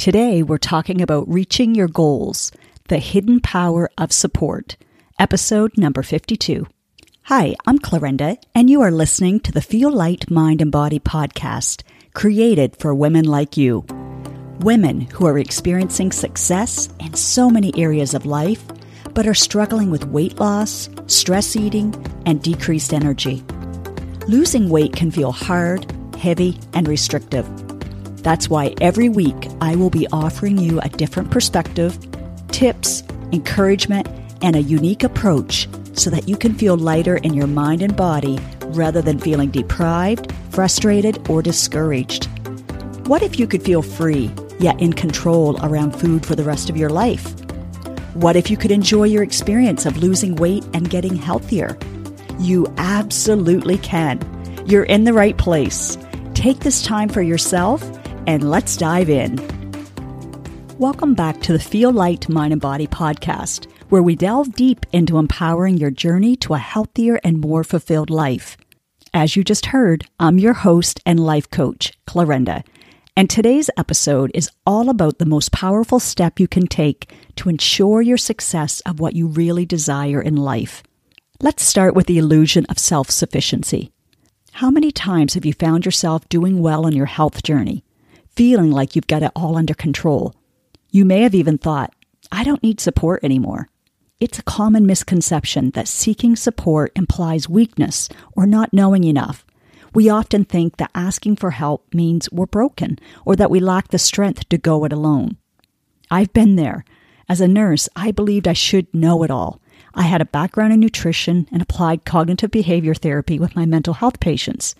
Today, we're talking about reaching your goals, the hidden power of support, episode number 52. Hi, I'm Clarenda, and you are listening to the Feel Light Mind and Body podcast, created for women like you. Women who are experiencing success in so many areas of life, but are struggling with weight loss, stress eating, and decreased energy. Losing weight can feel hard, heavy, and restrictive. That's why every week I will be offering you a different perspective, tips, encouragement, and a unique approach so that you can feel lighter in your mind and body rather than feeling deprived, frustrated, or discouraged. What if you could feel free, yet in control around food for the rest of your life? What if you could enjoy your experience of losing weight and getting healthier? You absolutely can. You're in the right place. Take this time for yourself and let's dive in. Welcome back to the Feel Light Mind and Body podcast, where we delve deep into empowering your journey to a healthier and more fulfilled life. As you just heard, I'm your host and life coach, Clarenda, and today's episode is all about the most powerful step you can take to ensure your success of what you really desire in life. Let's start with the illusion of self sufficiency. How many times have you found yourself doing well on your health journey? Feeling like you've got it all under control. You may have even thought, I don't need support anymore. It's a common misconception that seeking support implies weakness or not knowing enough. We often think that asking for help means we're broken or that we lack the strength to go it alone. I've been there. As a nurse, I believed I should know it all. I had a background in nutrition and applied cognitive behavior therapy with my mental health patients.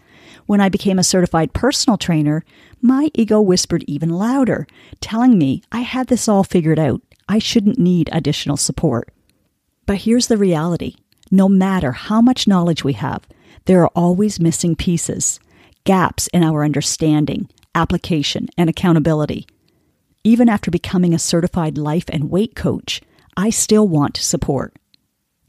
When I became a certified personal trainer, my ego whispered even louder, telling me I had this all figured out. I shouldn't need additional support. But here's the reality no matter how much knowledge we have, there are always missing pieces, gaps in our understanding, application, and accountability. Even after becoming a certified life and weight coach, I still want support.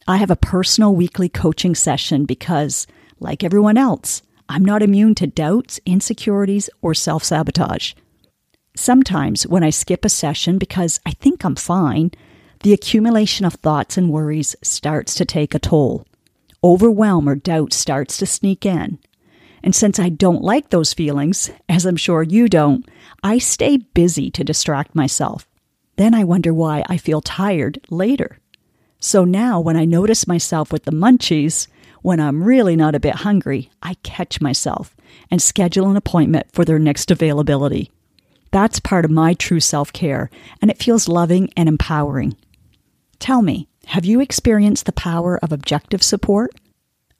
I have a personal weekly coaching session because, like everyone else, I'm not immune to doubts, insecurities, or self sabotage. Sometimes when I skip a session because I think I'm fine, the accumulation of thoughts and worries starts to take a toll. Overwhelm or doubt starts to sneak in. And since I don't like those feelings, as I'm sure you don't, I stay busy to distract myself. Then I wonder why I feel tired later. So now when I notice myself with the munchies, when I'm really not a bit hungry, I catch myself and schedule an appointment for their next availability. That's part of my true self care, and it feels loving and empowering. Tell me, have you experienced the power of objective support?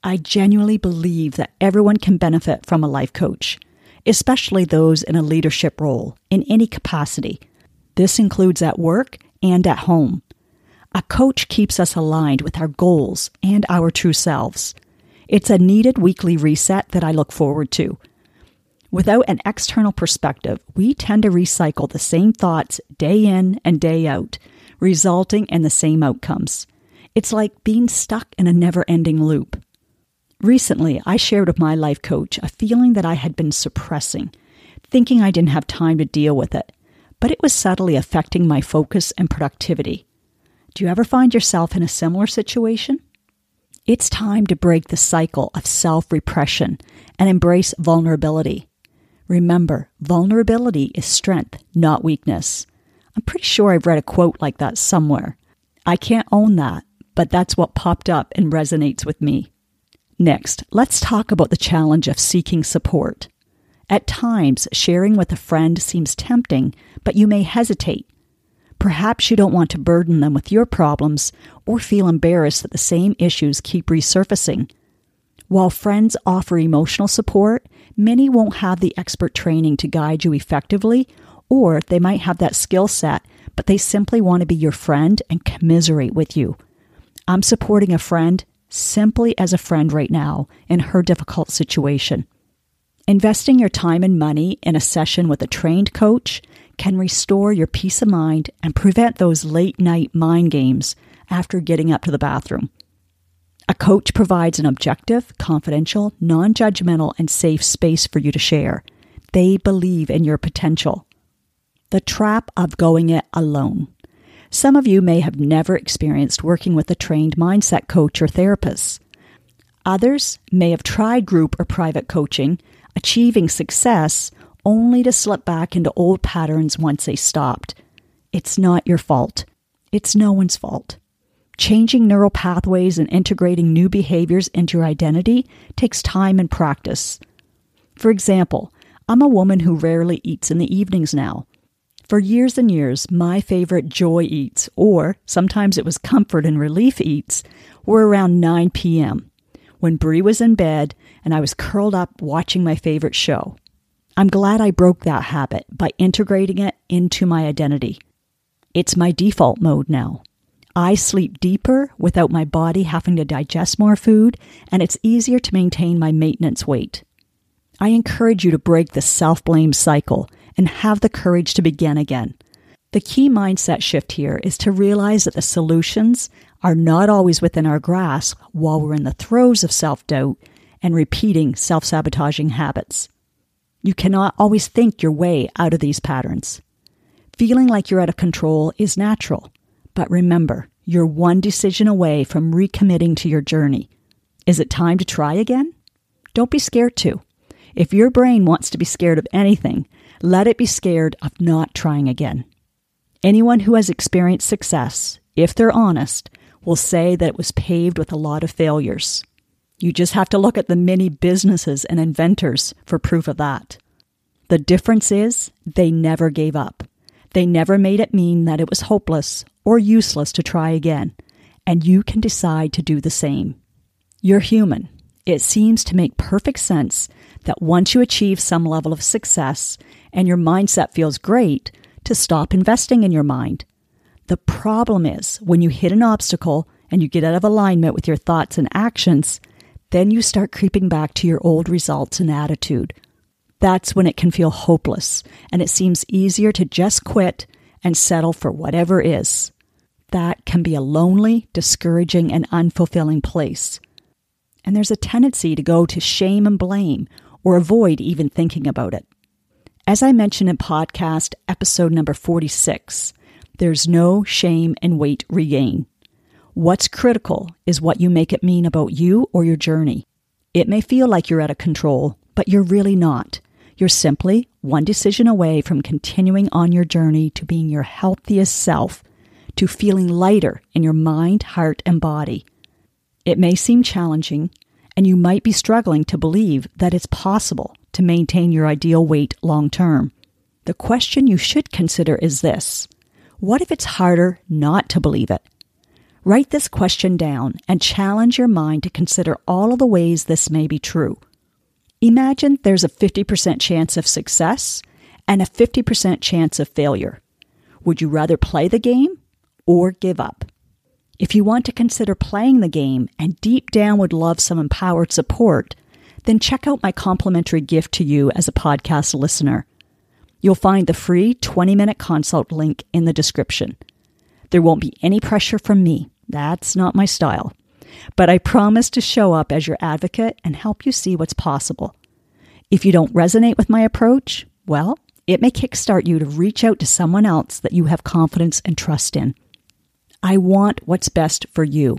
I genuinely believe that everyone can benefit from a life coach, especially those in a leadership role in any capacity. This includes at work and at home. A coach keeps us aligned with our goals and our true selves. It's a needed weekly reset that I look forward to. Without an external perspective, we tend to recycle the same thoughts day in and day out, resulting in the same outcomes. It's like being stuck in a never ending loop. Recently, I shared with my life coach a feeling that I had been suppressing, thinking I didn't have time to deal with it, but it was subtly affecting my focus and productivity. Do you ever find yourself in a similar situation? It's time to break the cycle of self repression and embrace vulnerability. Remember, vulnerability is strength, not weakness. I'm pretty sure I've read a quote like that somewhere. I can't own that, but that's what popped up and resonates with me. Next, let's talk about the challenge of seeking support. At times, sharing with a friend seems tempting, but you may hesitate Perhaps you don't want to burden them with your problems or feel embarrassed that the same issues keep resurfacing. While friends offer emotional support, many won't have the expert training to guide you effectively, or they might have that skill set, but they simply want to be your friend and commiserate with you. I'm supporting a friend simply as a friend right now in her difficult situation. Investing your time and money in a session with a trained coach can restore your peace of mind and prevent those late night mind games after getting up to the bathroom. A coach provides an objective, confidential, non judgmental, and safe space for you to share. They believe in your potential. the trap of going it alone. Some of you may have never experienced working with a trained mindset coach or therapist. Others may have tried group or private coaching, achieving success, only to slip back into old patterns once they stopped. It's not your fault. It's no one's fault. Changing neural pathways and integrating new behaviors into your identity takes time and practice. For example, I'm a woman who rarely eats in the evenings now. For years and years, my favorite joy eats, or sometimes it was comfort and relief eats, were around 9 p.m. when Brie was in bed and I was curled up watching my favorite show. I'm glad I broke that habit by integrating it into my identity. It's my default mode now. I sleep deeper without my body having to digest more food, and it's easier to maintain my maintenance weight. I encourage you to break the self blame cycle and have the courage to begin again. The key mindset shift here is to realize that the solutions are not always within our grasp while we're in the throes of self doubt and repeating self sabotaging habits. You cannot always think your way out of these patterns. Feeling like you're out of control is natural, but remember, you're one decision away from recommitting to your journey. Is it time to try again? Don't be scared to. If your brain wants to be scared of anything, let it be scared of not trying again. Anyone who has experienced success, if they're honest, will say that it was paved with a lot of failures. You just have to look at the many businesses and inventors for proof of that. The difference is they never gave up. They never made it mean that it was hopeless or useless to try again, and you can decide to do the same. You're human. It seems to make perfect sense that once you achieve some level of success and your mindset feels great, to stop investing in your mind. The problem is when you hit an obstacle and you get out of alignment with your thoughts and actions, then you start creeping back to your old results and attitude. That's when it can feel hopeless and it seems easier to just quit and settle for whatever is. That can be a lonely, discouraging, and unfulfilling place. And there's a tendency to go to shame and blame or avoid even thinking about it. As I mentioned in podcast episode number 46, there's no shame in weight regain. What's critical is what you make it mean about you or your journey. It may feel like you're out of control, but you're really not. You're simply one decision away from continuing on your journey to being your healthiest self, to feeling lighter in your mind, heart, and body. It may seem challenging, and you might be struggling to believe that it's possible to maintain your ideal weight long term. The question you should consider is this What if it's harder not to believe it? Write this question down and challenge your mind to consider all of the ways this may be true. Imagine there's a 50% chance of success and a 50% chance of failure. Would you rather play the game or give up? If you want to consider playing the game and deep down would love some empowered support, then check out my complimentary gift to you as a podcast listener. You'll find the free 20 minute consult link in the description. There won't be any pressure from me. That's not my style but I promise to show up as your advocate and help you see what's possible. If you don't resonate with my approach, well, it may kickstart you to reach out to someone else that you have confidence and trust in. I want what's best for you.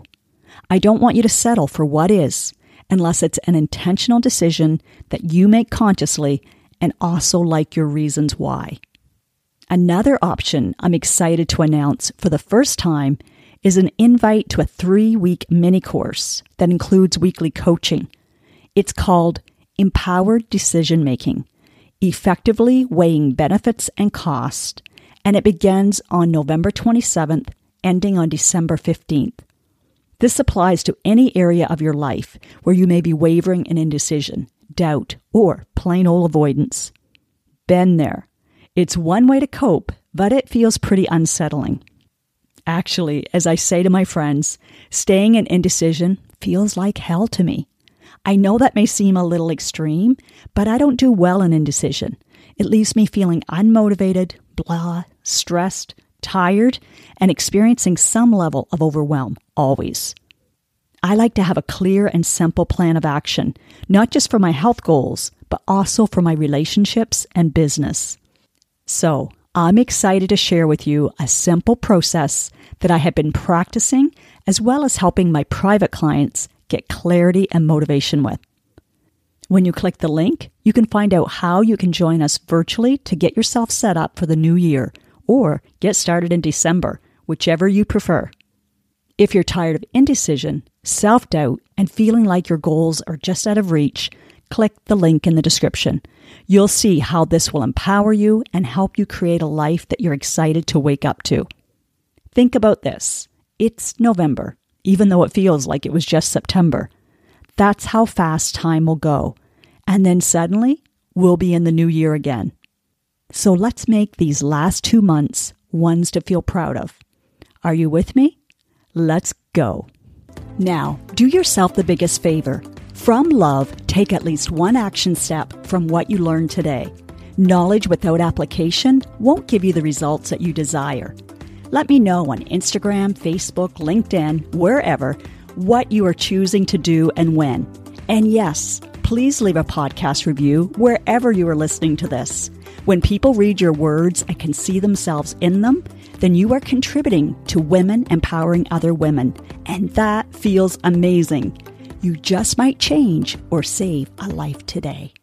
I don't want you to settle for what is unless it's an intentional decision that you make consciously and also like your reasons why. Another option I'm excited to announce for the first time is an invite to a three week mini course that includes weekly coaching. It's called Empowered Decision Making Effectively Weighing Benefits and Cost, and it begins on November 27th, ending on December 15th. This applies to any area of your life where you may be wavering in indecision, doubt, or plain old avoidance. Been there. It's one way to cope, but it feels pretty unsettling. Actually, as I say to my friends, staying in indecision feels like hell to me. I know that may seem a little extreme, but I don't do well in indecision. It leaves me feeling unmotivated, blah, stressed, tired, and experiencing some level of overwhelm always. I like to have a clear and simple plan of action, not just for my health goals, but also for my relationships and business. So, I'm excited to share with you a simple process that I have been practicing as well as helping my private clients get clarity and motivation with. When you click the link, you can find out how you can join us virtually to get yourself set up for the new year or get started in December, whichever you prefer. If you're tired of indecision, self doubt, and feeling like your goals are just out of reach, click the link in the description. You'll see how this will empower you and help you create a life that you're excited to wake up to. Think about this it's November, even though it feels like it was just September. That's how fast time will go. And then suddenly, we'll be in the new year again. So let's make these last two months ones to feel proud of. Are you with me? Let's go. Now, do yourself the biggest favor. From love, take at least one action step from what you learned today. Knowledge without application won't give you the results that you desire. Let me know on Instagram, Facebook, LinkedIn, wherever, what you are choosing to do and when. And yes, please leave a podcast review wherever you are listening to this. When people read your words and can see themselves in them, then you are contributing to women empowering other women. And that feels amazing. You just might change or save a life today.